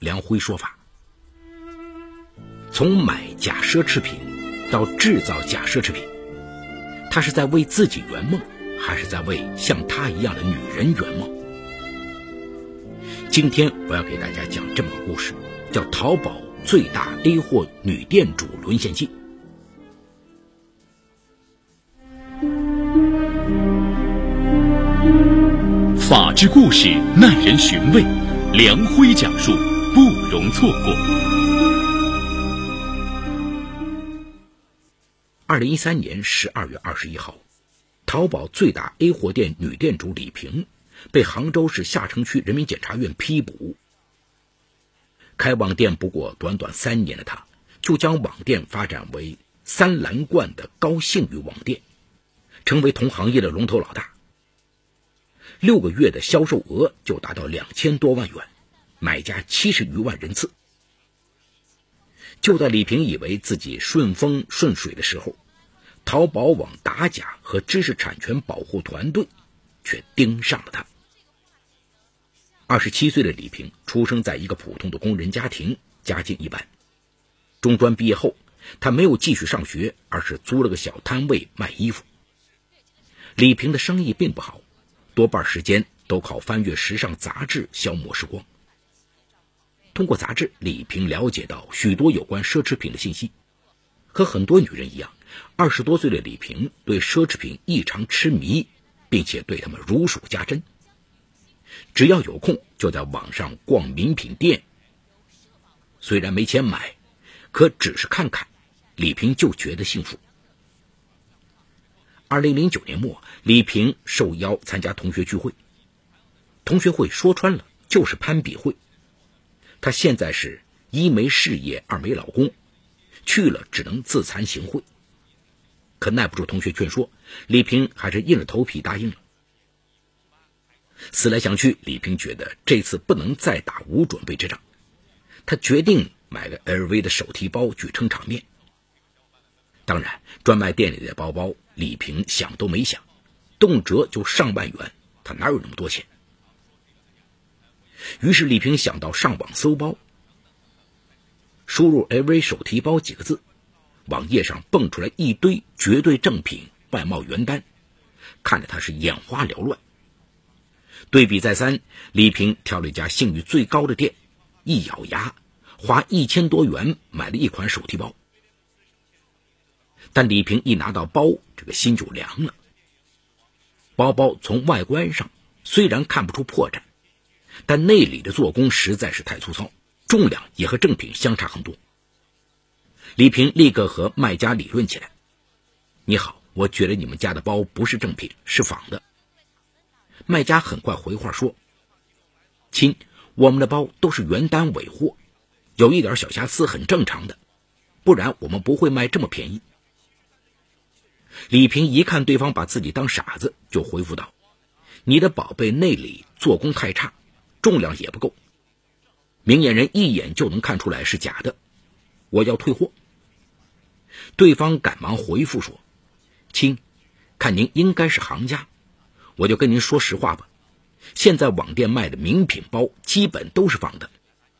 梁辉说法：从买假奢侈品到制造假奢侈品，他是在为自己圆梦，还是在为像他一样的女人圆梦？今天我要给大家讲这么个故事，叫《淘宝最大 A 货女店主沦陷记》。法治故事耐人寻味，梁辉讲述不容错过。二零一三年十二月二十一号，淘宝最大 A 货店女店主李萍被杭州市下城区人民检察院批捕。开网店不过短短三年的她，就将网店发展为三蓝冠的高信誉网店，成为同行业的龙头老大。六个月的销售额就达到两千多万元，买家七十余万人次。就在李平以为自己顺风顺水的时候，淘宝网打假和知识产权保护团队却盯上了他。二十七岁的李平出生在一个普通的工人家庭，家境一般。中专毕业后，他没有继续上学，而是租了个小摊位卖衣服。李平的生意并不好。多半时间都靠翻阅时尚杂志消磨时光。通过杂志，李萍了解到许多有关奢侈品的信息。和很多女人一样，二十多岁的李萍对奢侈品异常痴迷，并且对他们如数家珍。只要有空，就在网上逛名品店。虽然没钱买，可只是看看，李萍就觉得幸福。二零零九年末，李萍受邀参加同学聚会。同学会说穿了就是攀比会。她现在是一没事业，二没老公，去了只能自惭形秽。可耐不住同学劝说，李平还是硬着头皮答应了。思来想去，李平觉得这次不能再打无准备之仗，他决定买个 LV 的手提包去撑场面。当然，专卖店里的包包，李平想都没想，动辄就上万元，他哪有那么多钱？于是李萍想到上网搜包，输入 “LV 手提包”几个字，网页上蹦出来一堆绝对正品、外贸原单，看得他是眼花缭乱。对比再三，李萍挑了一家信誉最高的店，一咬牙，花一千多元买了一款手提包。但李平一拿到包，这个心就凉了。包包从外观上虽然看不出破绽，但内里的做工实在是太粗糙，重量也和正品相差很多。李平立刻和卖家理论起来：“你好，我觉得你们家的包不是正品，是仿的。”卖家很快回话说：“亲，我们的包都是原单尾货，有一点小瑕疵很正常的，不然我们不会卖这么便宜。”李平一看对方把自己当傻子，就回复道：“你的宝贝内里做工太差，重量也不够，明眼人一眼就能看出来是假的，我要退货。”对方赶忙回复说：“亲，看您应该是行家，我就跟您说实话吧。现在网店卖的名品包基本都是仿的，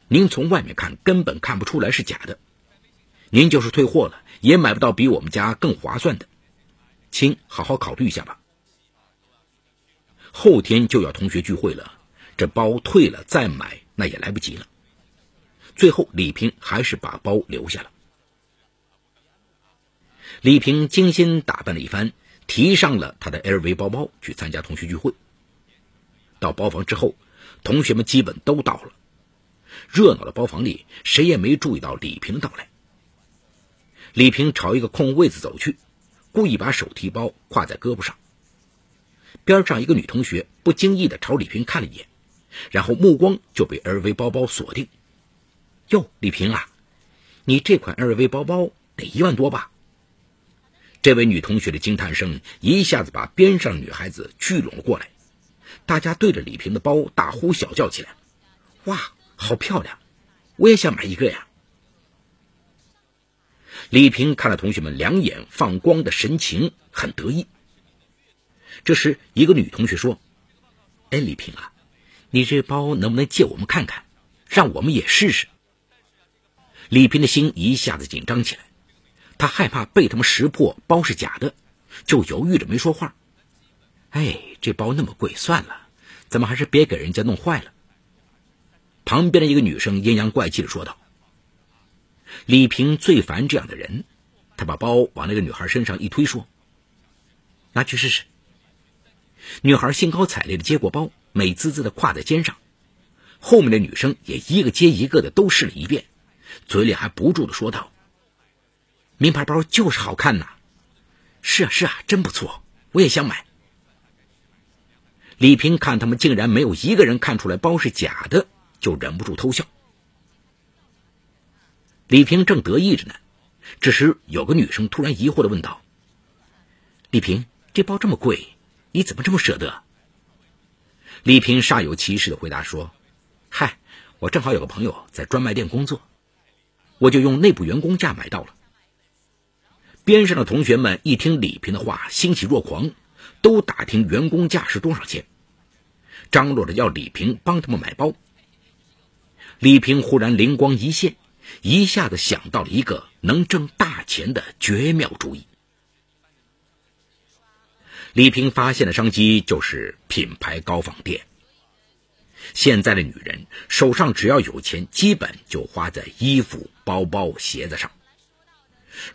您从外面看根本看不出来是假的。您就是退货了，也买不到比我们家更划算的。”亲，好好考虑一下吧。后天就要同学聚会了，这包退了再买那也来不及了。最后，李平还是把包留下了。李平精心打扮了一番，提上了他的 LV 包包去参加同学聚会。到包房之后，同学们基本都到了。热闹的包房里，谁也没注意到李平的到来。李平朝一个空位子走去。故意把手提包挎在胳膊上，边上一个女同学不经意的朝李平看了一眼，然后目光就被 LV 包包锁定。哟，李平啊，你这款 LV 包包得一万多吧？这位女同学的惊叹声一下子把边上女孩子聚拢了过来，大家对着李平的包大呼小叫起来：“哇，好漂亮！我也想买一个呀！”李平看了同学们两眼放光的神情，很得意。这时，一个女同学说：“哎，李平啊，你这包能不能借我们看看？让我们也试试。李平的心一下子紧张起来，他害怕被他们识破包是假的，就犹豫着没说话。哎，这包那么贵，算了，咱们还是别给人家弄坏了。旁边的一个女生阴阳怪气的说道。李平最烦这样的人，他把包往那个女孩身上一推，说：“拿去试试。”女孩兴高采烈的接过包，美滋滋的挎在肩上。后面的女生也一个接一个的都试了一遍，嘴里还不住的说道：“名牌包就是好看呐！”“是啊是啊，真不错，我也想买。”李平看他们竟然没有一个人看出来包是假的，就忍不住偷笑。李平正得意着呢，这时有个女生突然疑惑的问道：“李平，这包这么贵，你怎么这么舍得？”李平煞有其事的回答说：“嗨，我正好有个朋友在专卖店工作，我就用内部员工价买到了。”边上的同学们一听李平的话，欣喜若狂，都打听员工价是多少钱，张罗着要李平帮他们买包。李平忽然灵光一现。一下子想到了一个能挣大钱的绝妙主意。李平发现的商机就是品牌高仿店。现在的女人手上只要有钱，基本就花在衣服、包包、鞋子上。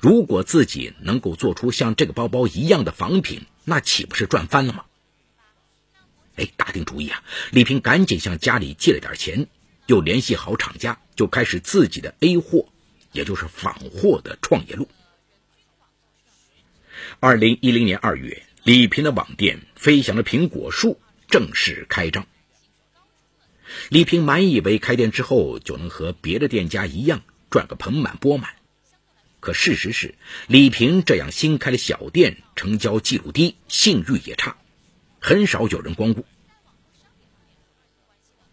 如果自己能够做出像这个包包一样的仿品，那岂不是赚翻了吗？哎，打定主意啊！李平赶紧向家里借了点钱。又联系好厂家，就开始自己的 A 货，也就是仿货的创业路。二零一零年二月，李平的网店“飞翔的苹果树”正式开张。李平满以为开店之后就能和别的店家一样赚个盆满钵满，可事实是，李平这样新开的小店成交记录低，信誉也差，很少有人光顾。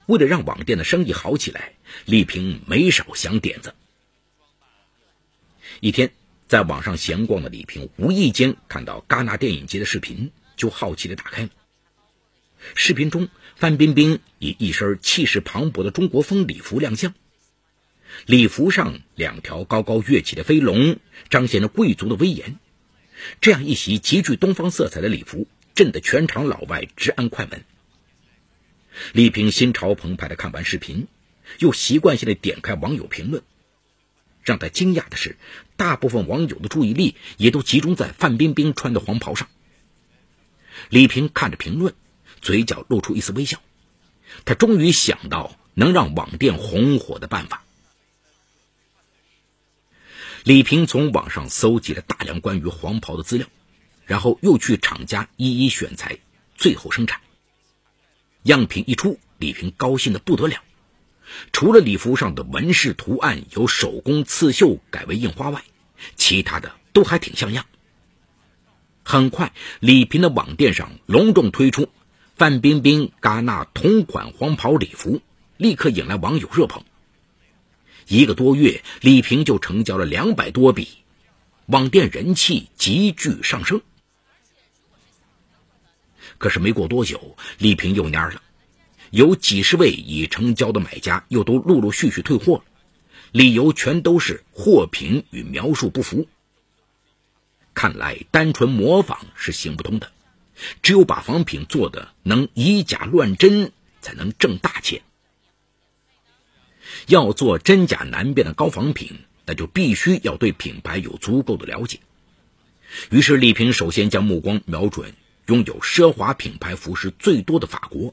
为了让网店的生意好起来，李平没少想点子。一天，在网上闲逛的李平无意间看到戛纳电影节的视频，就好奇的打开了。视频中，范冰冰以一身气势磅礴的中国风礼服亮相，礼服上两条高高跃起的飞龙，彰显着贵族的威严。这样一袭极具东方色彩的礼服，震得全场老外直按快门。李平心潮澎湃的看完视频，又习惯性的点开网友评论。让他惊讶的是，大部分网友的注意力也都集中在范冰冰穿的黄袍上。李平看着评论，嘴角露出一丝微笑。他终于想到能让网店红火的办法。李平从网上搜集了大量关于黄袍的资料，然后又去厂家一一选材，最后生产。样品一出，李平高兴的不得了。除了礼服上的纹饰图案由手工刺绣改为印花外，其他的都还挺像样。很快，李平的网店上隆重推出范冰冰戛纳同款黄袍礼服，立刻引来网友热捧。一个多月，李平就成交了两百多笔，网店人气急剧上升。可是没过多久，李平又蔫了，有几十位已成交的买家又都陆陆续续退货了，理由全都是货品与描述不符。看来单纯模仿是行不通的，只有把仿品做的能以假乱真，才能挣大钱。要做真假难辨的高仿品，那就必须要对品牌有足够的了解。于是李平首先将目光瞄准。拥有奢华品牌服饰最多的法国。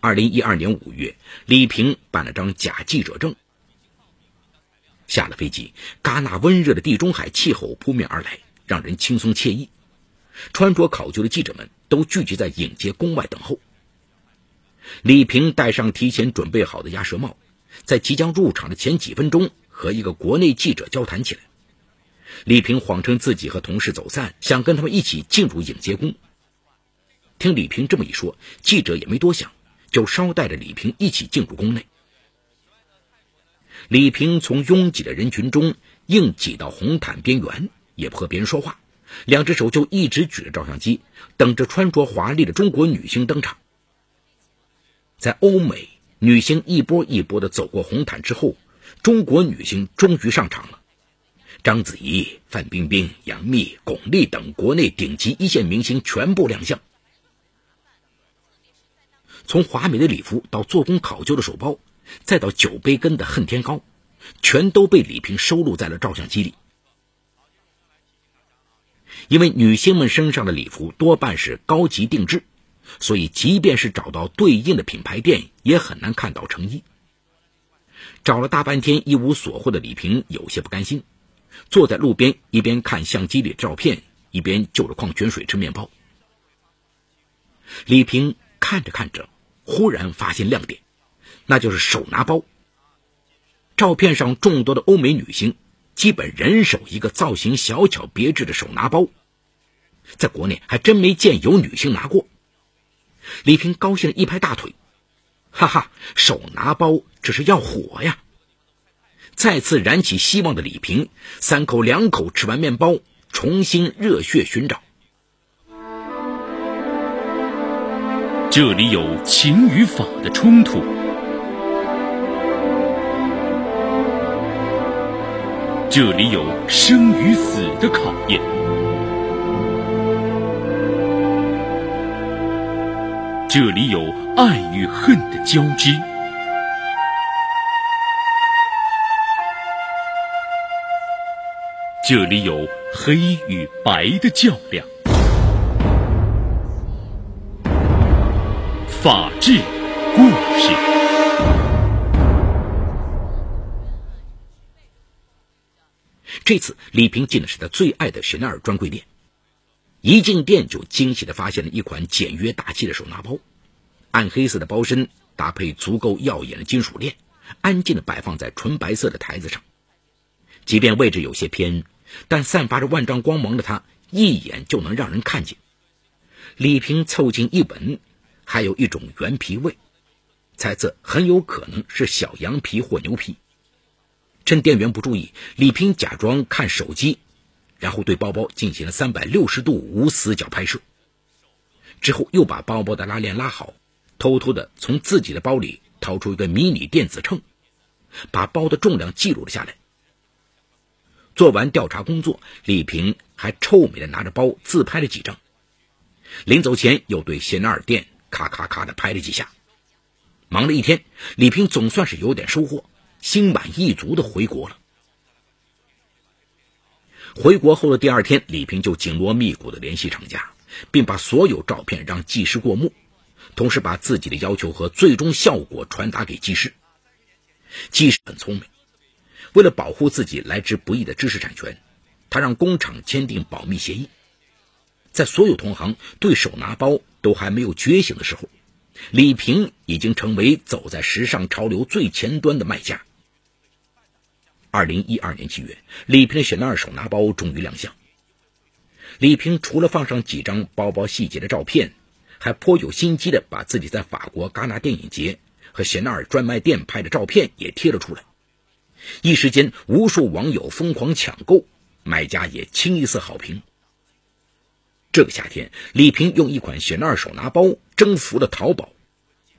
二零一二年五月，李平办了张假记者证。下了飞机，戛纳温热的地中海气候扑面而来，让人轻松惬意。穿着考究的记者们都聚集在影街宫外等候。李平戴上提前准备好的鸭舌帽，在即将入场的前几分钟，和一个国内记者交谈起来。李平谎称自己和同事走散，想跟他们一起进入影街宫。听李平这么一说，记者也没多想，就捎带着李平一起进入宫内。李平从拥挤的人群中硬挤到红毯边缘，也不和别人说话，两只手就一直举着照相机，等着穿着华丽的中国女星登场。在欧美，女星一波一波的走过红毯之后，中国女星终于上场了。章子怡、范冰冰、杨幂、巩俐等国内顶级一线明星全部亮相。从华美的礼服到做工考究的手包，再到酒杯根的恨天高，全都被李萍收录在了照相机里。因为女星们身上的礼服多半是高级定制，所以即便是找到对应的品牌店，也很难看到成衣。找了大半天一无所获的李萍有些不甘心。坐在路边，一边看相机里的照片，一边就着矿泉水吃面包。李平看着看着，忽然发现亮点，那就是手拿包。照片上众多的欧美女星，基本人手一个造型小巧别致的手拿包，在国内还真没见有女星拿过。李平高兴一拍大腿，哈哈，手拿包这是要火呀！再次燃起希望的李平，三口两口吃完面包，重新热血寻找。这里有情与法的冲突，这里有生与死的考验，这里有爱与恨的交织。这里有黑与白的较量，法治故事。这次李平进的是他最爱的香奈儿专柜店，一进店就惊喜的发现了一款简约大气的手拿包，暗黑色的包身搭配足够耀眼的金属链，安静的摆放在纯白色的台子上，即便位置有些偏。但散发着万丈光芒的它，一眼就能让人看见。李平凑近一闻，还有一种原皮味，猜测很有可能是小羊皮或牛皮。趁店员不注意，李平假装看手机，然后对包包进行了三百六十度无死角拍摄。之后又把包包的拉链拉好，偷偷的从自己的包里掏出一个迷你电子秤，把包的重量记录了下来。做完调查工作，李平还臭美的拿着包自拍了几张。临走前，又对谢奈尔店咔咔咔的拍了几下。忙了一天，李平总算是有点收获，心满意足的回国了。回国后的第二天，李平就紧锣密鼓的联系厂家，并把所有照片让技师过目，同时把自己的要求和最终效果传达给技师。技师很聪明。为了保护自己来之不易的知识产权，他让工厂签订保密协议。在所有同行对手拿包都还没有觉醒的时候，李平已经成为走在时尚潮流最前端的卖家。二零一二年七月，李平的雪奈儿手拿包终于亮相。李平除了放上几张包包细节的照片，还颇有心机的把自己在法国戛纳电影节和雪奈尔专卖店拍的照片也贴了出来。一时间，无数网友疯狂抢购，买家也清一色好评。这个夏天，李平用一款雪奈尔手拿包征服了淘宝，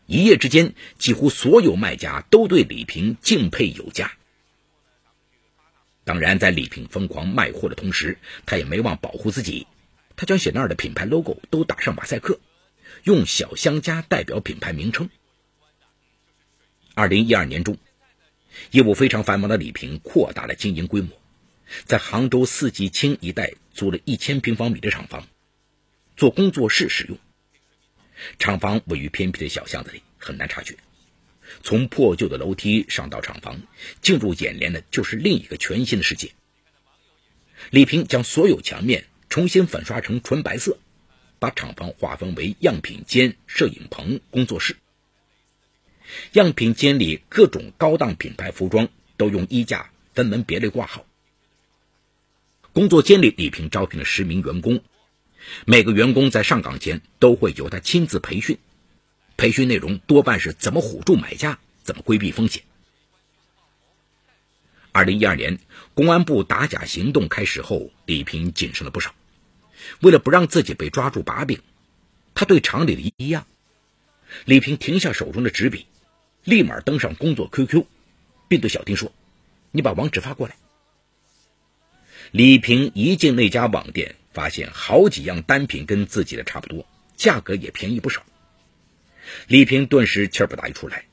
一夜之间，几乎所有卖家都对李平敬佩有加。当然，在李平疯狂卖货的同时，他也没忘保护自己，他将雪奈尔的品牌 logo 都打上马赛克，用小香家代表品牌名称。二零一二年中。业务非常繁忙的李平扩大了经营规模，在杭州四季青一带租了一千平方米的厂房，做工作室使用。厂房位于偏僻的小巷子里，很难察觉。从破旧的楼梯上到厂房，进入眼帘的就是另一个全新的世界。李平将所有墙面重新粉刷成纯白色，把厂房划分为样品间、摄影棚、工作室。样品间里各种高档品牌服装都用衣架分门别类挂好。工作间里，李平招聘了十名员工，每个员工在上岗前都会由他亲自培训，培训内容多半是怎么唬住买家，怎么规避风险。二零一二年，公安部打假行动开始后，李平谨慎了不少。为了不让自己被抓住把柄，他对厂里的一样。李平停下手中的纸笔。立马登上工作 QQ，并对小丁说：“你把网址发过来。”李平一进那家网店，发现好几样单品跟自己的差不多，价格也便宜不少。李平顿时气不打一处来，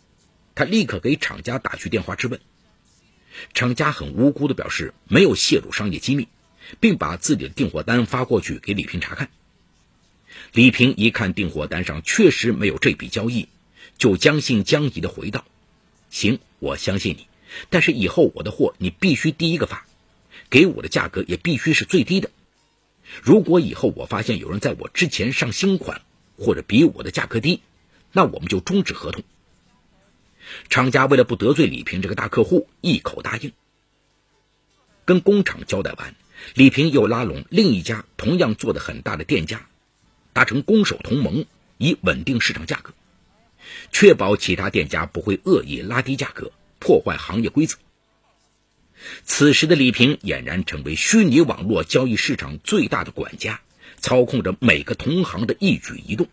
他立刻给厂家打去电话质问。厂家很无辜的表示没有泄露商业机密，并把自己的订货单发过去给李平查看。李平一看订货单上确实没有这笔交易，就将信将疑的回道：“行，我相信你，但是以后我的货你必须第一个发，给我的价格也必须是最低的。如果以后我发现有人在我之前上新款或者比我的价格低，那我们就终止合同。”厂家为了不得罪李平这个大客户，一口答应。跟工厂交代完，李平又拉拢另一家同样做的很大的店家，达成攻守同盟，以稳定市场价格，确保其他店家不会恶意拉低价格，破坏行业规则。此时的李平俨然成为虚拟网络交易市场最大的管家，操控着每个同行的一举一动。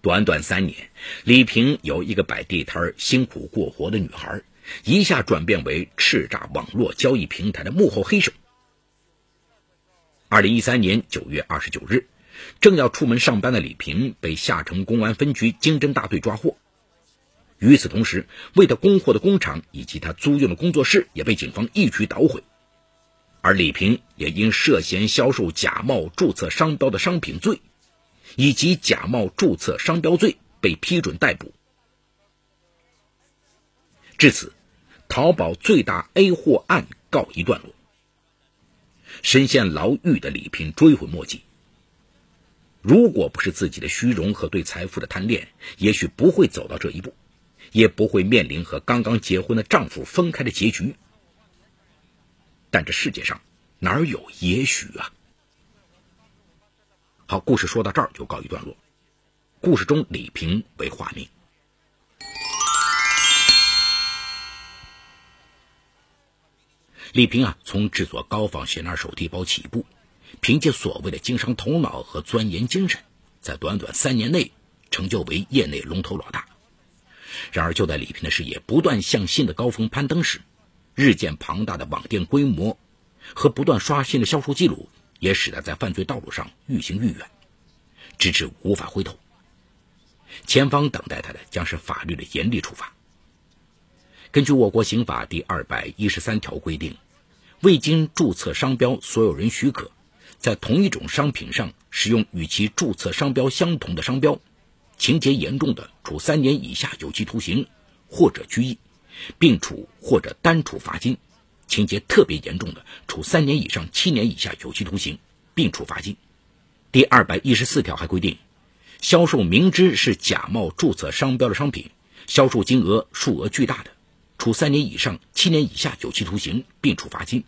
短短三年，李平由一个摆地摊辛苦过活的女孩，一下转变为叱咤网络交易平台的幕后黑手。二零一三年九月二十九日，正要出门上班的李平被下城公安分局经侦大队抓获。与此同时，为他供货的工厂以及他租用的工作室也被警方一举捣毁，而李平也因涉嫌销售假冒注册商标的商品罪。以及假冒注册商标罪被批准逮捕。至此，淘宝最大 A 货案告一段落。身陷牢狱的李平追悔莫及。如果不是自己的虚荣和对财富的贪恋，也许不会走到这一步，也不会面临和刚刚结婚的丈夫分开的结局。但这世界上哪有也许啊？好，故事说到这儿就告一段落。故事中李平为化名。李平啊，从制作高仿咸纳手提包起步，凭借所谓的经商头脑和钻研精神，在短短三年内成就为业内龙头老大。然而，就在李平的事业不断向新的高峰攀登时，日渐庞大的网店规模和不断刷新的销售记录。也使得在犯罪道路上愈行愈远，直至无法回头。前方等待他的将是法律的严厉处罚。根据我国刑法第二百一十三条规定，未经注册商标所有人许可，在同一种商品上使用与其注册商标相同的商标，情节严重的，处三年以下有期徒刑或者拘役，并处或者单处罚金。情节特别严重的，处三年以上七年以下有期徒刑，并处罚金。第二百一十四条还规定，销售明知是假冒注册商标的商品，销售金额数额巨大的，处三年以上七年以下有期徒刑，并处罚金。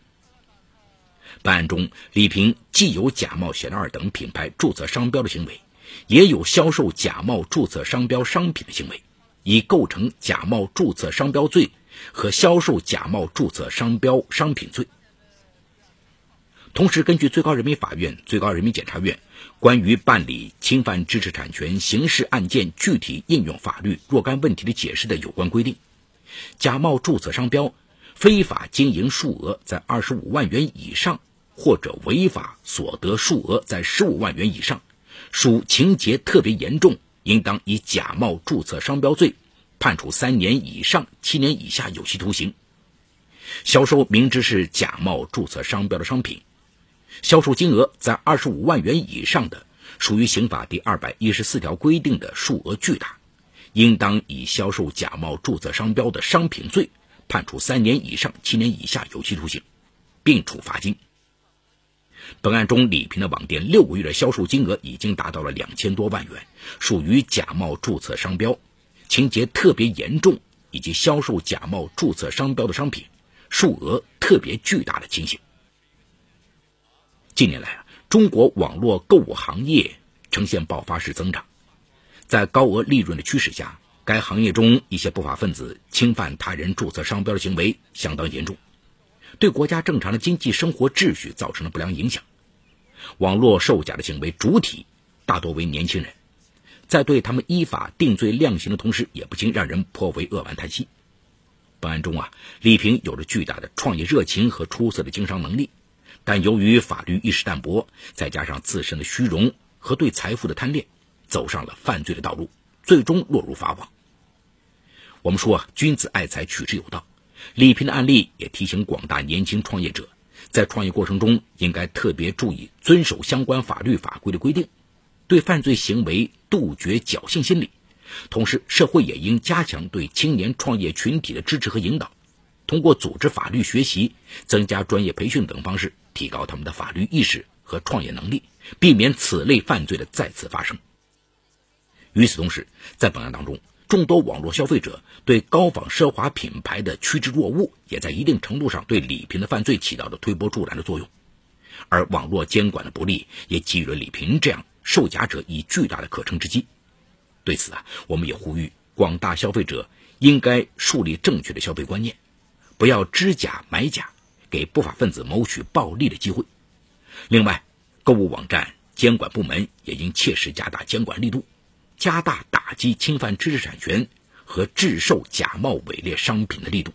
本案中，李平既有假冒雪纳尔等品牌注册商标的行为，也有销售假冒注册商标商品的行为，已构成假冒注册商标罪。和销售假冒注册商标商品罪。同时，根据最高人民法院、最高人民检察院关于办理侵犯知识产权刑事案件具体应用法律若干问题的解释的有关规定，假冒注册商标非法经营数额在二十五万元以上，或者违法所得数额在十五万元以上，属情节特别严重，应当以假冒注册商标罪。判处三年以上七年以下有期徒刑。销售明知是假冒注册商标的商品，销售金额在二十五万元以上的，属于刑法第二百一十四条规定的数额巨大，应当以销售假冒注册商标的商品罪，判处三年以上七年以下有期徒刑，并处罚金。本案中，李平的网店六个月的销售金额已经达到了两千多万元，属于假冒注册商标。情节特别严重，以及销售假冒注册商标的商品，数额特别巨大的情形。近年来啊，中国网络购物行业呈现爆发式增长，在高额利润的驱使下，该行业中一些不法分子侵犯他人注册商标的行为相当严重，对国家正常的经济生活秩序造成了不良影响。网络售假的行为主体大多为年轻人。在对他们依法定罪量刑的同时，也不禁让人颇为扼腕叹息。本案中啊，李平有着巨大的创业热情和出色的经商能力，但由于法律意识淡薄，再加上自身的虚荣和对财富的贪恋，走上了犯罪的道路，最终落入法网。我们说啊，君子爱财，取之有道。李平的案例也提醒广大年轻创业者，在创业过程中应该特别注意遵守相关法律法规的规定，对犯罪行为杜绝侥幸心理。同时，社会也应加强对青年创业群体的支持和引导，通过组织法律学习、增加专业培训等方式，提高他们的法律意识和创业能力，避免此类犯罪的再次发生。与此同时，在本案当中，众多网络消费者对高仿奢华品牌的趋之若鹜，也在一定程度上对李平的犯罪起到了推波助澜的作用。而网络监管的不力，也给予了李平这样售假者以巨大的可乘之机。对此啊，我们也呼吁广大消费者应该树立正确的消费观念，不要知假买假，给不法分子谋取暴利的机会。另外，购物网站监管部门也应切实加大监管力度，加大打击侵犯知识产权和制售假冒伪劣商品的力度。